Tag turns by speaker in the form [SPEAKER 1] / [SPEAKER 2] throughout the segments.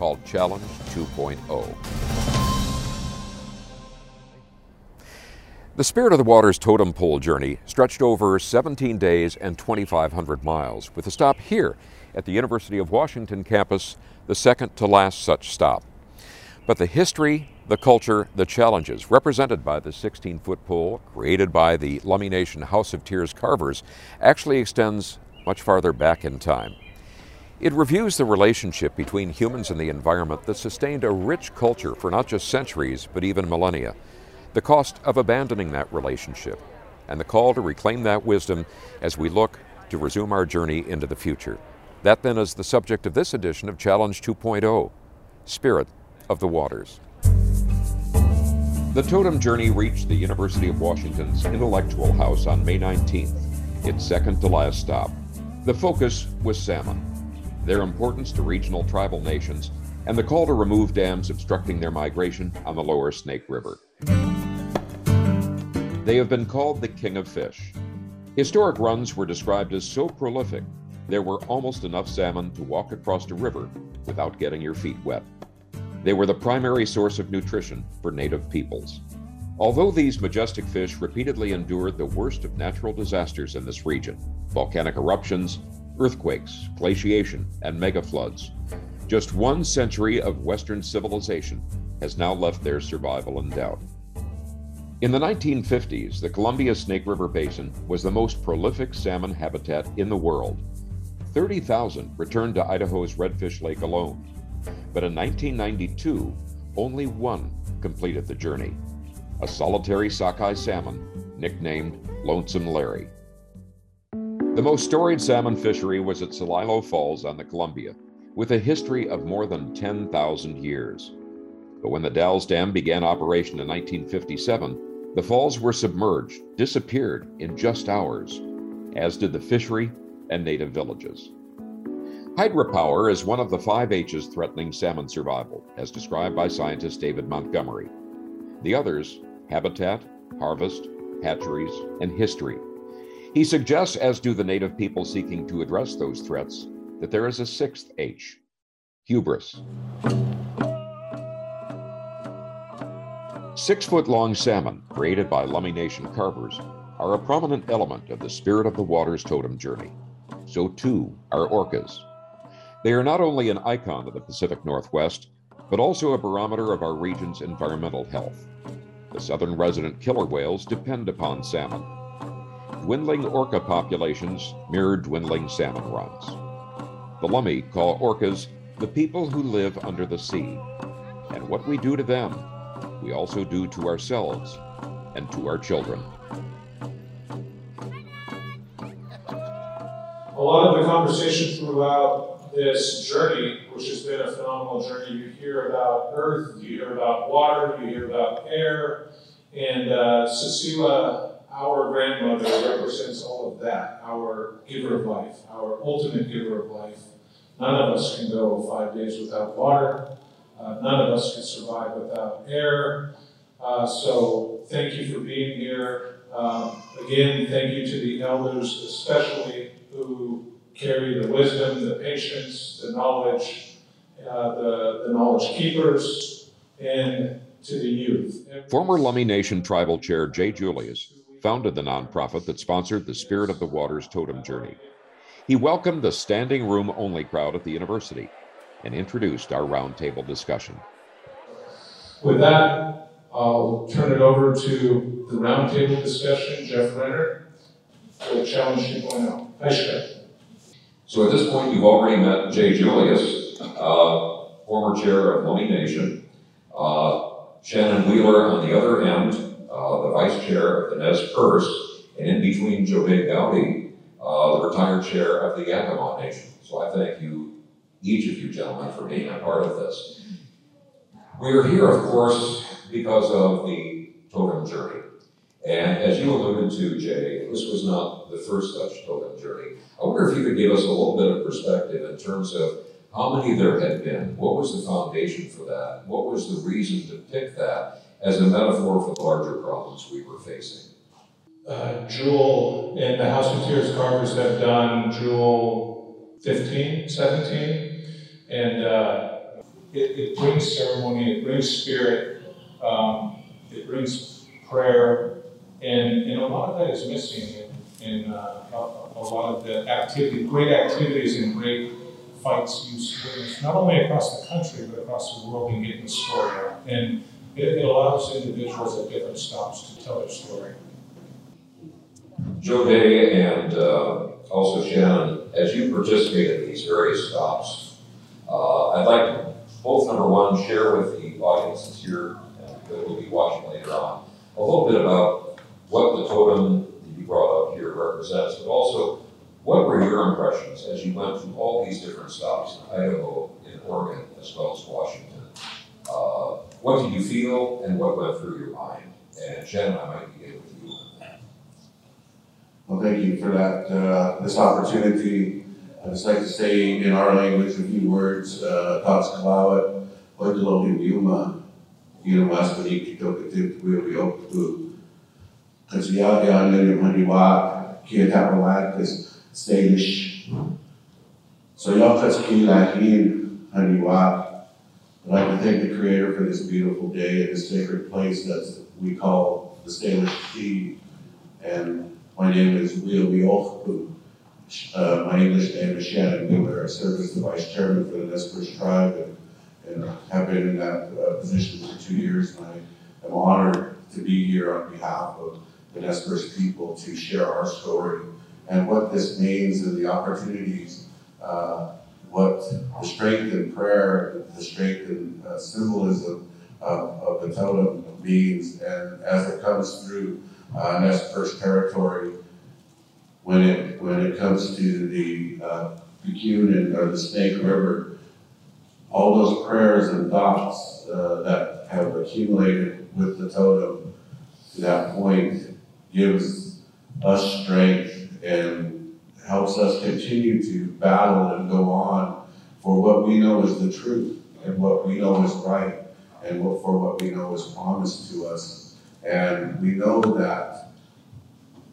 [SPEAKER 1] called Challenge 2.0. The Spirit of the Waters totem pole journey stretched over 17 days and 2,500 miles, with a stop here at the University of Washington campus, the second to last such stop. But the history, the culture, the challenges represented by the 16 foot pole created by the Lummi Nation House of Tears carvers actually extends much farther back in time. It reviews the relationship between humans and the environment that sustained a rich culture for not just centuries, but even millennia, the cost of abandoning that relationship, and the call to reclaim that wisdom as we look to resume our journey into the future. That then is the subject of this edition of Challenge 2.0 Spirit of the Waters. The totem journey reached the University of Washington's Intellectual House on May 19th, its second to last stop. The focus was salmon, their importance to regional tribal nations, and the call to remove dams obstructing their migration on the lower Snake River. They have been called the king of fish. Historic runs were described as so prolific, there were almost enough salmon to walk across a river without getting your feet wet. They were the primary source of nutrition for native peoples. Although these majestic fish repeatedly endured the worst of natural disasters in this region volcanic eruptions, earthquakes, glaciation, and megafloods just one century of Western civilization has now left their survival in doubt. In the 1950s, the Columbia Snake River Basin was the most prolific salmon habitat in the world. 30,000 returned to Idaho's Redfish Lake alone. But in 1992, only one completed the journey a solitary sockeye salmon nicknamed Lonesome Larry. The most storied salmon fishery was at Celilo Falls on the Columbia, with a history of more than 10,000 years. But when the Dalles Dam began operation in 1957, the falls were submerged, disappeared in just hours, as did the fishery and native villages. Hydropower is one of the five H's threatening salmon survival, as described by scientist David Montgomery. The others habitat, harvest, hatcheries, and history. He suggests, as do the native people seeking to address those threats, that there is a sixth H hubris. Six foot long salmon, created by Lummi Nation carvers, are a prominent element of the Spirit of the Waters totem journey. So too are orcas. They are not only an icon of the Pacific Northwest, but also a barometer of our region's environmental health. The southern resident killer whales depend upon salmon. Dwindling orca populations mirror dwindling salmon runs. The Lummi call orcas the people who live under the sea. And what we do to them, we also do to ourselves and to our children.
[SPEAKER 2] A lot of the conversation throughout this journey, which has been a phenomenal journey, you hear about earth, you hear about water, you hear about air, and uh, Cecilia, our grandmother, represents all of that, our giver of life, our ultimate giver of life. None of us can go five days without water. Uh, none of us can survive without air. Uh, so thank you for being here. Um, again, thank you to the elders, especially who carry the wisdom, the patience, the knowledge, uh, the, the knowledge keepers, and to the youth.
[SPEAKER 1] Former Lummi Nation Tribal Chair Jay Julius founded the nonprofit that sponsored the Spirit of the Waters Totem Journey. He welcomed the standing room only crowd at the university and introduced our roundtable discussion.
[SPEAKER 2] With that, I'll turn it over to the roundtable discussion. Jeff Renner for Challenge 2.0. Hi, Jeff.
[SPEAKER 1] So at this point, you've already met Jay Julius, uh, former chair of Lummi Nation, uh, Shannon Wheeler on the other end, uh, the vice chair of the Nez Perce, and in between JoDe Goudy, uh, the retired chair of the Yakama Nation. So I thank you each of you gentlemen for being a part of this. We are here, of course, because of the totem journey. And as you alluded to, Jay, this was not the first such totem journey. I wonder if you could give us a little bit of perspective in terms of how many there had been, what was the foundation for that, what was the reason to pick that as a metaphor for the larger problems we were facing.
[SPEAKER 2] Uh, Jewell and the House of Tears Carvers have done Jewel 15, 17, and uh, it, it brings ceremony, it brings spirit, um, it brings prayer, and, and a lot of that is missing in, in uh, a, a, lot of the activity, great activities and great fights you witness, not only across the country, but across the world in getting the story out. And it, allows individuals at different stops to tell their story.
[SPEAKER 1] JoDe and uh, also Shannon, as you participate in these various stops, uh, I'd like to both, number one, share with the audiences here and that will be watching later on a little bit about what the totem that you brought up here represents, but also what were your impressions as you went through all these different stops in Idaho, in Oregon, as well as Washington? Uh, what did you feel and what went through your mind? And Shannon, I might begin with you on that.
[SPEAKER 3] Well, thank you for that, uh, this opportunity. I'd just like to say in our language a few words, uh, Tots Kalawat, Oitalohi Wiuma, Yunawaswani Kitokatip Wiyoku, Kasiyaga Nanyam Haniwa, Kiatapalat, is Stalish. So Yakas Kilahin Haniwa, I'd like to thank the Creator for this beautiful day and this sacred place that we call the Stalish Tea. And my name is Will Wiochku. Uh, my English name is Shannon Wheeler. I serve as the Vice Chairman for the Nez Perce Tribe and, and have been in that uh, position for two years. And I am honored to be here on behalf of the Nez Perce people to share our story and what this means and the opportunities uh, what the strength in prayer, the strength in uh, symbolism of, of the totem means, and as it comes through uh, Nez territory, when it when it comes to the uh, Buchanan or the Snake River, all those prayers and thoughts uh, that have accumulated with the totem to that point gives us strength and helps us continue to battle and go on for what we know is the truth and what we know is right and what, for what we know is promised to us. And we know that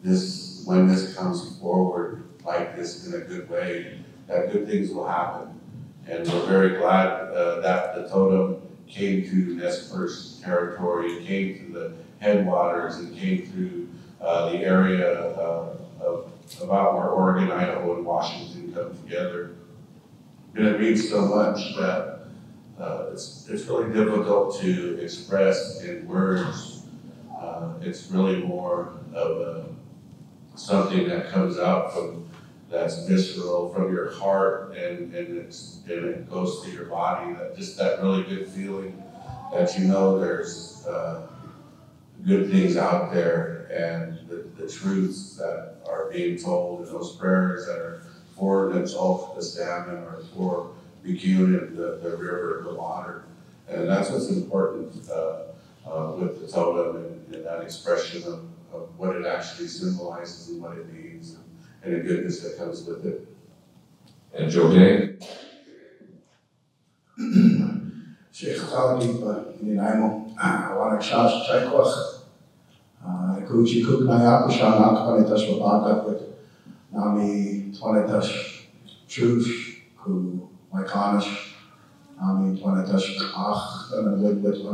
[SPEAKER 3] this, when this comes forward like this in a good way, that good things will happen. And we're very glad uh, that the totem came to Nez Perce territory, came to the headwaters, and came through uh, the area uh, of about where Oregon, Idaho, and Washington come together. And it means so much that uh, it's, it's really difficult to express in words. Uh, it's really more of a, something that comes out from that's visceral from your heart and, and, it's, and it goes to your body. That just that really good feeling that you know there's uh, good things out there and the, the truths that are being told and those prayers that are for the Gulf, the salmon, or for Buchanan, the, the river, the water. And that's what's important uh, uh, with the totem and, and that expression of, of, what it actually symbolizes and what it means and, and the goodness that comes with it.
[SPEAKER 1] And JoDe?
[SPEAKER 4] Sheikh Khalid, Ninaimo, Wanak Shash Chaikwach, Nami truth nami ach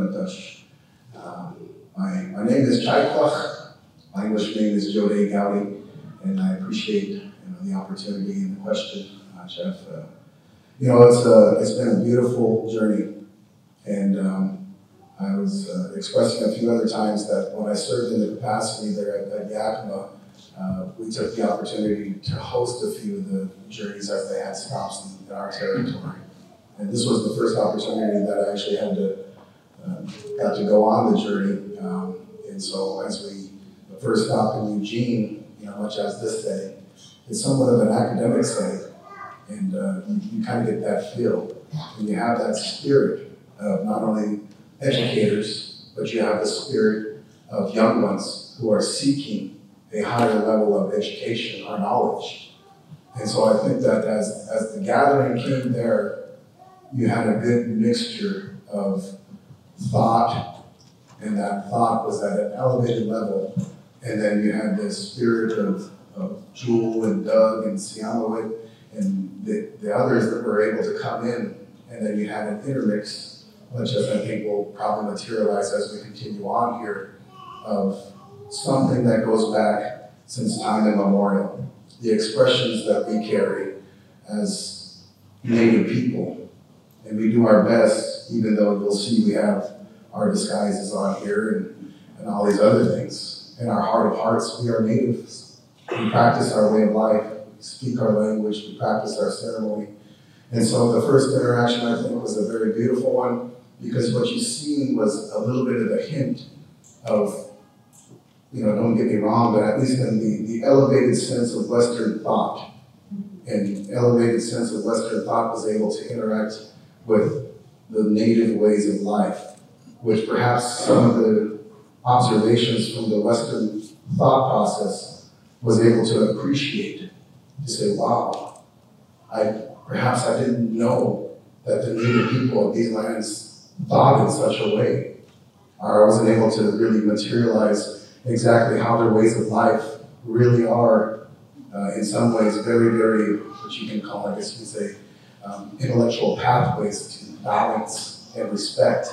[SPEAKER 4] and. My my name is Chaikwach. My English name is JoDe Goudy, and I appreciate you know, the opportunity and the question, uh, Jeff. Uh, you know, it's uh, it's been a beautiful journey, and um, I was uh, expressing a few other times that when I served in the capacity there at, at Yakima, uh, we took the opportunity to host a few of the journeys as they had stops in, in our territory. And this was the first opportunity that I actually had to uh, got to go on the journey. Um, and so as we the first stop in Eugene, you know, much as this day, it's somewhat of an academic study. And uh, you, you kind of get that feel. And you have that spirit of not only educators, but you have the spirit of young ones who are seeking a higher level of education or knowledge. And so I think that as, as the gathering came there, you had a good mixture of thought, and that thought was at an elevated level. And then you had the spirit of, of Jewell and Doug and Siamawit and the, the others that were able to come in. And then you had an intermix, as I think will probably materialize as we continue on here, of something that goes back since time immemorial. The expressions that we carry as Native people. And we do our best, even though you'll see we have our disguises on here and, and all these other things. In our heart of hearts, we are natives. We practice our way of life, we speak our language, we practice our ceremony. And so the first interaction, I think, was a very beautiful one because what you seen was a little bit of a hint of, you know, don't get me wrong, but at least in the, the elevated sense of Western thought. And elevated sense of Western thought was able to interact with the native ways of life, which perhaps some of the observations from the Western thought process was able to appreciate, to say, wow, I perhaps I didn't know that the native people of these lands thought in such a way. I wasn't able to really materialize exactly how their ways of life really are, uh, in some ways, very, very, what you can call, I guess you could say, um, intellectual pathways to balance and respect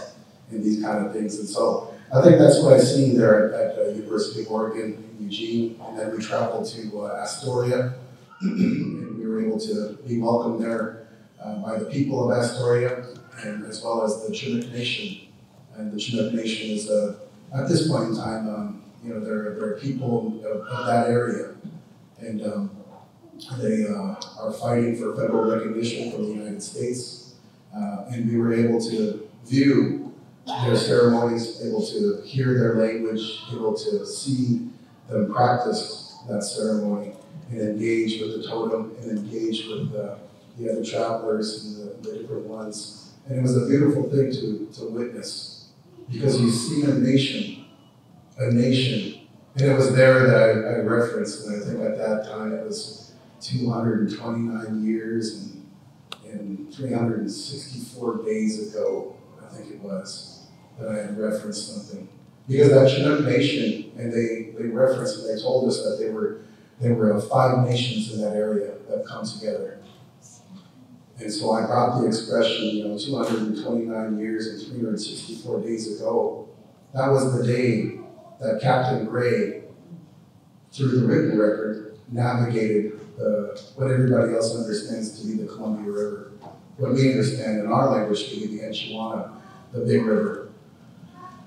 [SPEAKER 4] in these kind of things. And so I think that's what I've seen there at, at uh, University of Oregon in Eugene. And then we traveled to uh, Astoria, and we were able to be welcomed there uh, by the people of Astoria, and as well as the Chinook Nation. And the Chinook Nation is, uh, at this point in time, um, you know, there are people of, of that area. And um, they uh, are fighting for federal recognition from the United States. Uh, and we were able to view their ceremonies, able to hear their language, able to see them practice that ceremony and engage with the totem and engage with the, the other travelers and the, the different ones. And it was a beautiful thing to, to witness because you see a nation, a nation, and it was there that I, I referenced, and I think at that time it was 229 years and, and 364 days ago, I think it was, that I had referenced something. Because that Chinook nation, and they, they referenced and they told us that they were there were five nations in that area that come together. And so I brought the expression, you know, 229 years and 364 days ago. That was the day that Captain Gray, through the written record, navigated the, what everybody else understands to be the Columbia River. What we understand in our language to be the Enchiwana, the Big River.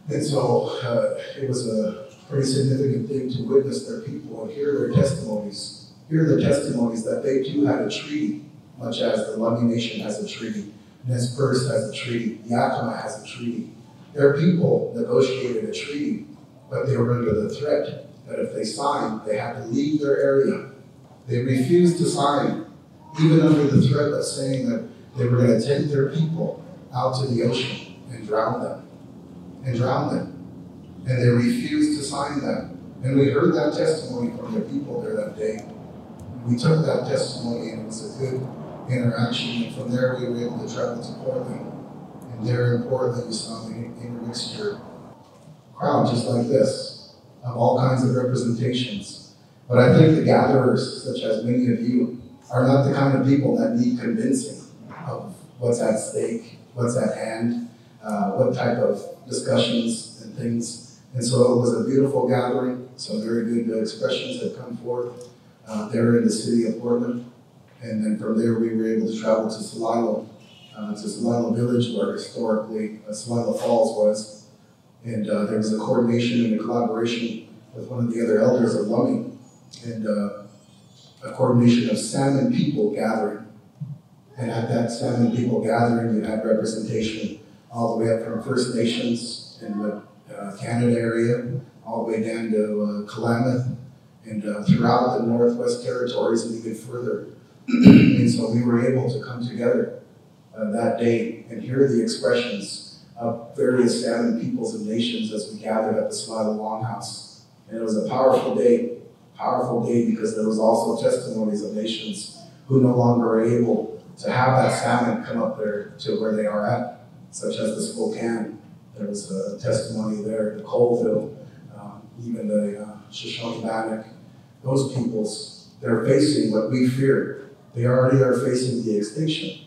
[SPEAKER 4] And so uh, it was a pretty significant thing to witness their people and hear their testimonies, hear the testimonies that they too had a treaty, much as the Lummi Nation has a treaty, Nez Perce has a treaty, Yakama has a treaty. Their people negotiated a treaty, but they were under the threat that if they signed, they had to leave their area. They refused to sign, even under the threat of saying that they were going to take their people out to the ocean and drown them, and drown them and they refused to sign that. And we heard that testimony from the people there that day. We took that testimony and it was a good interaction. And from there, we were able to travel to Portland. And there in Portland, we saw the intermixture crowd just like this, of all kinds of representations. But I think the gatherers, such as many of you, are not the kind of people that need convincing of what's at stake, what's at hand, uh, what type of discussions and things and so it was a beautiful gathering. Some very good expressions have come forth uh, there in the city of Portland. And then from there, we were able to travel to Celilo, uh, to Celilo Village, where historically uh, Falls was. And uh, there was a coordination and a collaboration with one of the other elders of Lummi, and uh, a coordination of salmon people gathering. And at that salmon people gathering, you had representation all the way up from First Nations in the uh, Canada area, all the way down to uh, Klamath, and throughout the Northwest Territories and even further and so we were able to come together uh, that day and hear the expressions of various Salmon peoples and nations as we gathered at the Celilo Longhouse. And it was a powerful day, powerful day because there was also testimonies of nations who no longer are able to have that salmon come up there to where they are at, such as the Spokane. There was a testimony there, the Colville, um, even the uh, Shoshone Bannock. Those peoples, they're facing what we fear. They already are facing the extinction,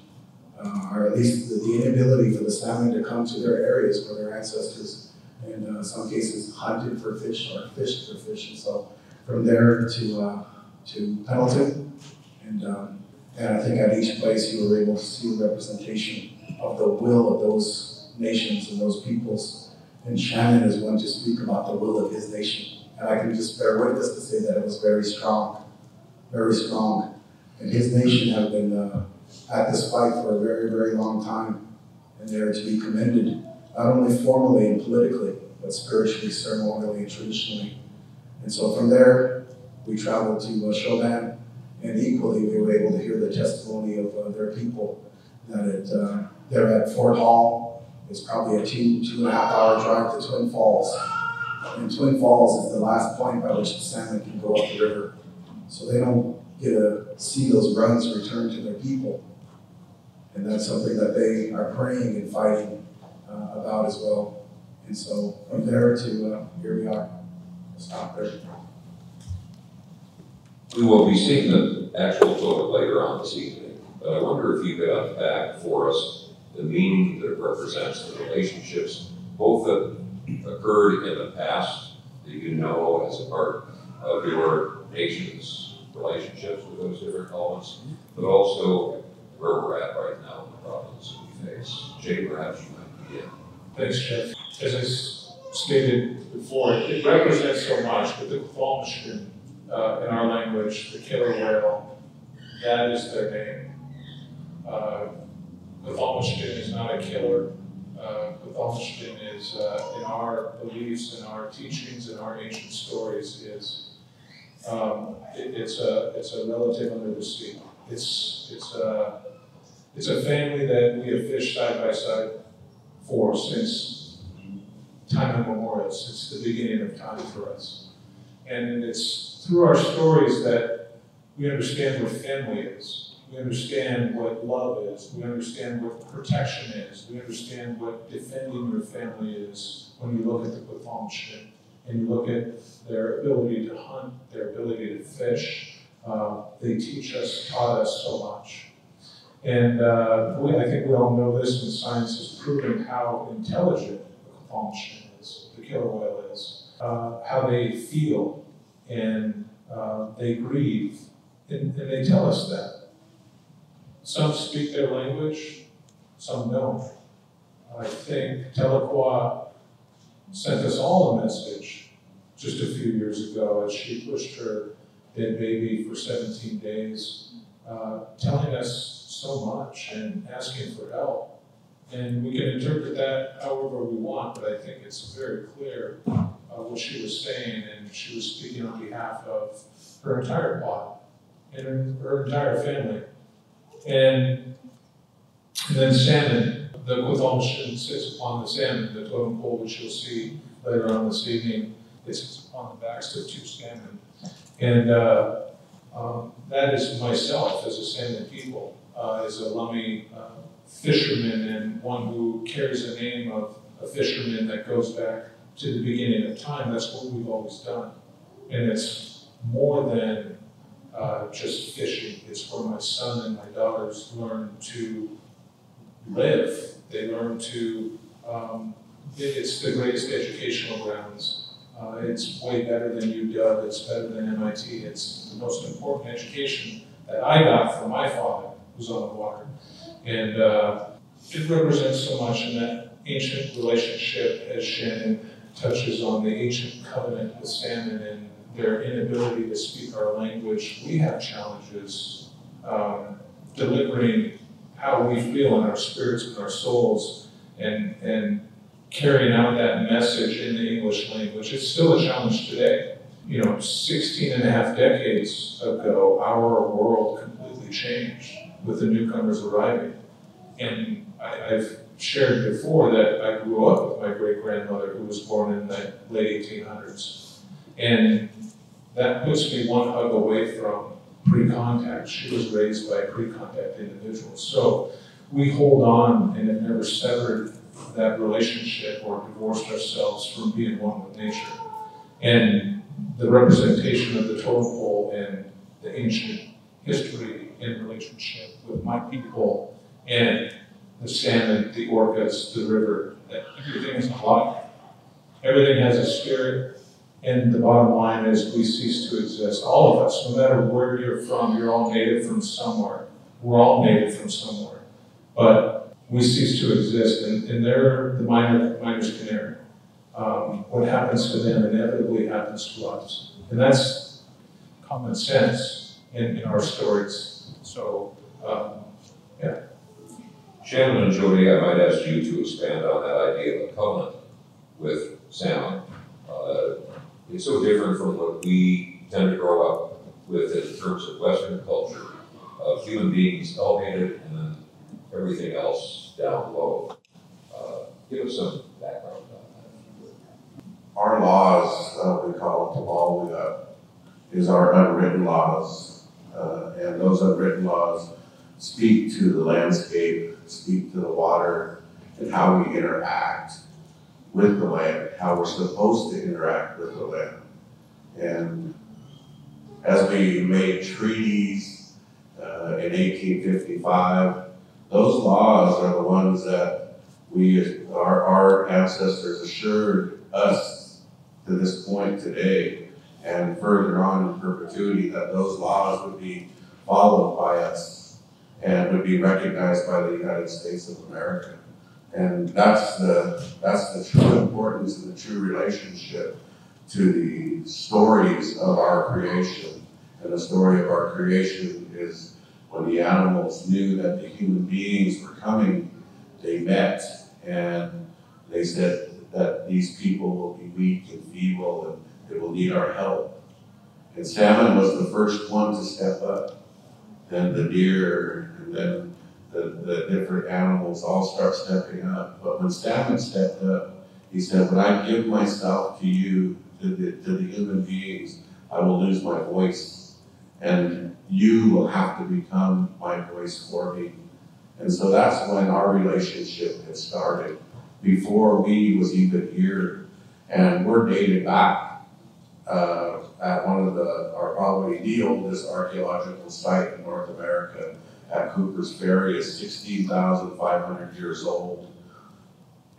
[SPEAKER 4] uh, or at least the, the, inability for the salmon to come to their areas where their ancestors, in uh, some cases, hunted for fish or fished for fish. And so from there to, uh, to Pendleton, and, um, and I think at each place you were able to see a representation of the will of those nations and those peoples. And Shannon is one to speak about the will of his nation. And I can just bear witness to say that it was very strong, very strong. And his nation have been uh, at this fight for a very, very long time. And they are to be commended, not only formally and politically, but spiritually, ceremonially, and traditionally. And so from there, we traveled to uh, Chauvin, and equally we were able to hear the testimony of uh, their people that it, uh, they're at Fort Hall. It's probably a two, two and a half hour drive to Twin Falls. And Twin Falls is the last point by which the salmon can go up the river. So they don't get to see those runs return to their people. And that's something that they are praying and fighting uh, about as well. And so from there to uh, here we are. We'll stop there.
[SPEAKER 1] We will be seeing the actual photo later on this evening, but I wonder if you could unpack for us the meaning that it represents, the relationships, both that occurred in the past that you know as a part of your nation's relationships with those different elements, but also where we're at right now in the problems we face. Jay, perhaps you might begin.
[SPEAKER 2] Thanks, Jeff. As I stated before, it represents so much, but the Kvalmishkin uh, in our language, the killer whale, that is their name. Uh, Kvalmishkin is not a killer. Uh, Kvalmishkin is, uh, in our beliefs, in our teachings, in our ancient stories, is um, it, it's a it's a relative under the sea. It's it's a it's a family that we have fished side by side for since time immemorial, since the beginning of time for us, and it's through our stories that we understand what family is. We understand what love is. We understand what protection is. We understand what defending your family is when you look at the Kvalmishkin and look at their ability to hunt, their ability to fish. Uh, they teach us, taught us so much. And uh, we, I think we all know this, and science has proven how intelligent the Kvalmishkin is, the killer whale is, uh, how they feel, and uh, they grieve, and, and they tell us that. Some speak their language, some don't. I think Tahlequah sent us all a message just a few years ago as she pushed her dead baby for 17 days, uh, telling us so much and asking for help. And we can interpret that however we want, but I think it's very clear uh, what she was saying, and she was speaking on behalf of her entire plot and her, her entire family. And, and then salmon, the Kvalmishkin sits upon the salmon, the totem pole, which you'll see later on this evening, it sits upon the backs of two salmon. And uh, um, that is myself as a salmon people, uh, as a Lummi uh, fisherman and one who carries the name of a fisherman that goes back to the beginning of time. That's what we've always done. And it's more than uh, just fishing. It's where my son and my daughters learn to live. They learn to, um, it, it's the greatest educational grounds. Uh, it's way better than UW, it's better than MIT. It's the most important education that I got from my father, who's on the water. And uh, it represents so much in that ancient relationship as Shannon touches on the ancient covenant with salmon and their inability to speak our language, we have challenges um, delivering how we feel in our spirits and our souls and, and carrying out that message in the English language. It's still a challenge today. You know, 16 and a half decades ago, our world completely changed with the newcomers arriving. And I, I've shared before that I grew up with my great grandmother who was born in the late 1800s. And that puts me one hug away from pre contact. She was raised by pre contact individuals. So we hold on and have never severed that relationship or divorced ourselves from being one with nature. And the representation of the totem pole and the ancient history in relationship with my people and the salmon, the orcas, the river, that everything is alive. Everything has a spirit, and the bottom line is we cease to exist. All of us, no matter where you're from, you're all native from somewhere. We're all native from somewhere. But we cease to exist, and, and they're the miner, miner's canary. Um, what happens to them inevitably happens to us. And that's common sense in, in our stories. So, um, yeah.
[SPEAKER 1] Shannon and JoDe, I might ask you to expand on that idea of a covenant with salmon. Uh, it's so different from what we tend to grow up with in terms of Western culture of human beings elevated and then everything else down low. Uh, give us some background on that.
[SPEAKER 3] Our laws, uh, we call it the law got, is our unwritten laws. Uh, and those unwritten laws speak to the landscape, speak to the water, and how we interact with the land, how we're supposed to interact with the land. And as we made treaties uh, in 1855, those laws are the ones that we, our, our ancestors assured us to this point today and further on in perpetuity that those laws would be followed by us and would be recognized by the United States of America. And that's the, that's the true importance and the true relationship to the stories of our creation. And the story of our creation is when the animals knew that the human beings were coming, they met and they said that these people will be weak and feeble and they will need our help. And salmon was the first one to step up. Then the deer, and then the, the different animals all start stepping up. But when salmon stepped up, he said, When I give myself to you, to the, to the human beings, I will lose my voice. And you will have to become my voice for me. And so that's when our relationship had started, before we was even here. And we're dated back uh, at one of the, probably the oldest archaeological site in North America at Cooper's Ferry is 16,500 years old.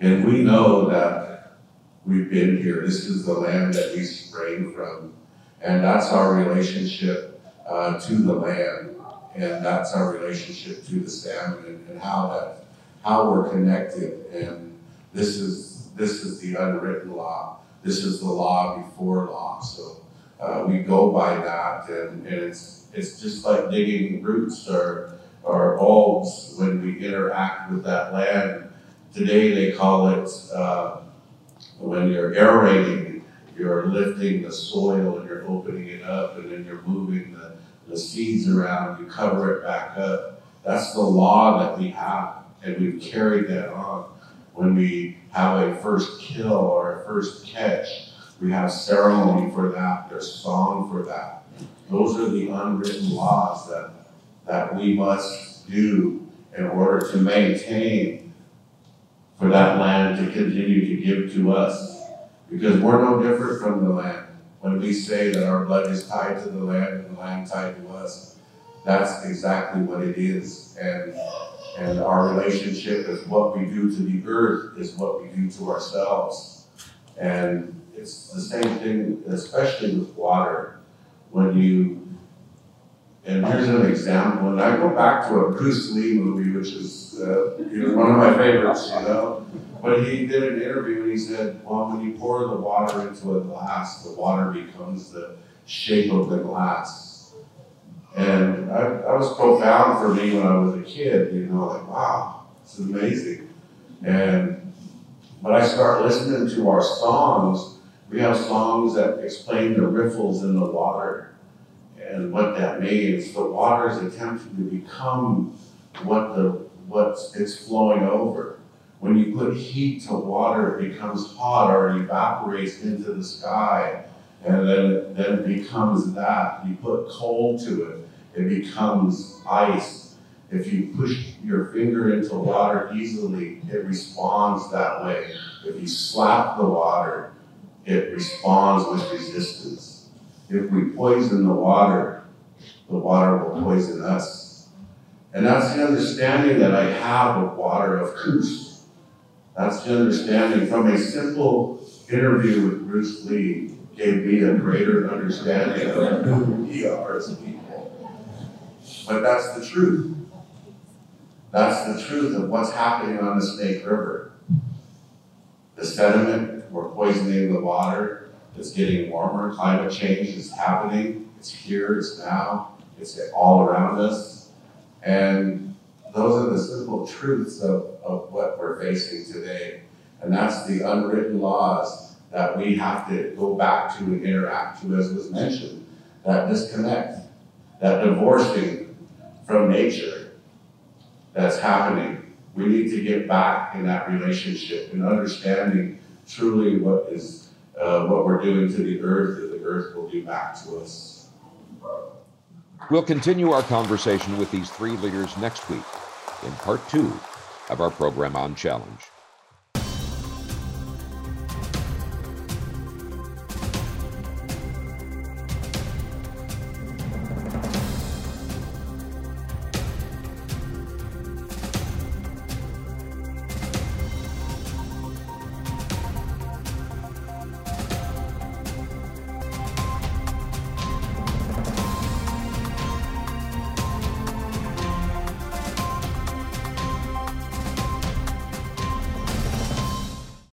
[SPEAKER 3] And we know that we've been here. This is the land that we sprang from. And that's our relationship uh, to the land. And that's our relationship to the salmon and, and how that, how we're connected. And this is, this is the unwritten law. This is the law before law. So uh, we go by that and, and it's, it's just like digging roots or, or bulbs when we interact with that land. Today they call it, uh, when you're aerating, you're lifting the soil and you're opening it up and then you're moving the, the seeds around, you cover it back up. That's the law that we have and we've carried that on. When we have a first kill or a first catch, we have ceremony for that, there's song for that. Those are the unwritten laws that, that we must do in order to maintain for that land to continue to give to us. Because we're no different from the land. When we say that our blood is tied to the land and the land tied to us, that's exactly what it is. And, and our relationship is what we do to the earth, is what we do to ourselves. And it's the same thing, especially with water. When you, and here's an example, and I go back to a Bruce Lee movie, which is uh, you know, one of my favorites, you know. But he did an interview and he said, well, when you pour the water into a glass, the water becomes the shape of the glass. And I, that was profound for me when I was a kid, you know, like, wow, it's amazing. And when I start listening to our songs, we have songs that explain the riffles in the water. and what that means. The water is attempting to become what the what it's flowing over. When you put heat to water, it becomes hot or it evaporates into the sky, and then then it becomes that. You put cold to it, it becomes ice. If you push your finger into water easily, it responds that way. If you slap the water, it responds with resistance. If we poison the water, the water will poison us. And that's the understanding that I have of water of Kus. That's the understanding from a simple interview with Bruce Lee gave me a greater understanding of who we are as a people. But that's the truth. That's the truth of what's happening on the Snake River. The sediment, we're poisoning the water, it's getting warmer, climate change is happening, it's here, it's now, it's all around us. And those are the simple truths of, of what we're facing today. And that's the unwritten laws that we have to go back to and interact to, as was mentioned, that disconnect, that divorcing from nature that's happening. We need to get back in that relationship and understanding truly what is uh, what we're doing to the earth, that the earth will do back to us.
[SPEAKER 1] We'll continue our conversation with these three leaders next week in part two of our program on challenge.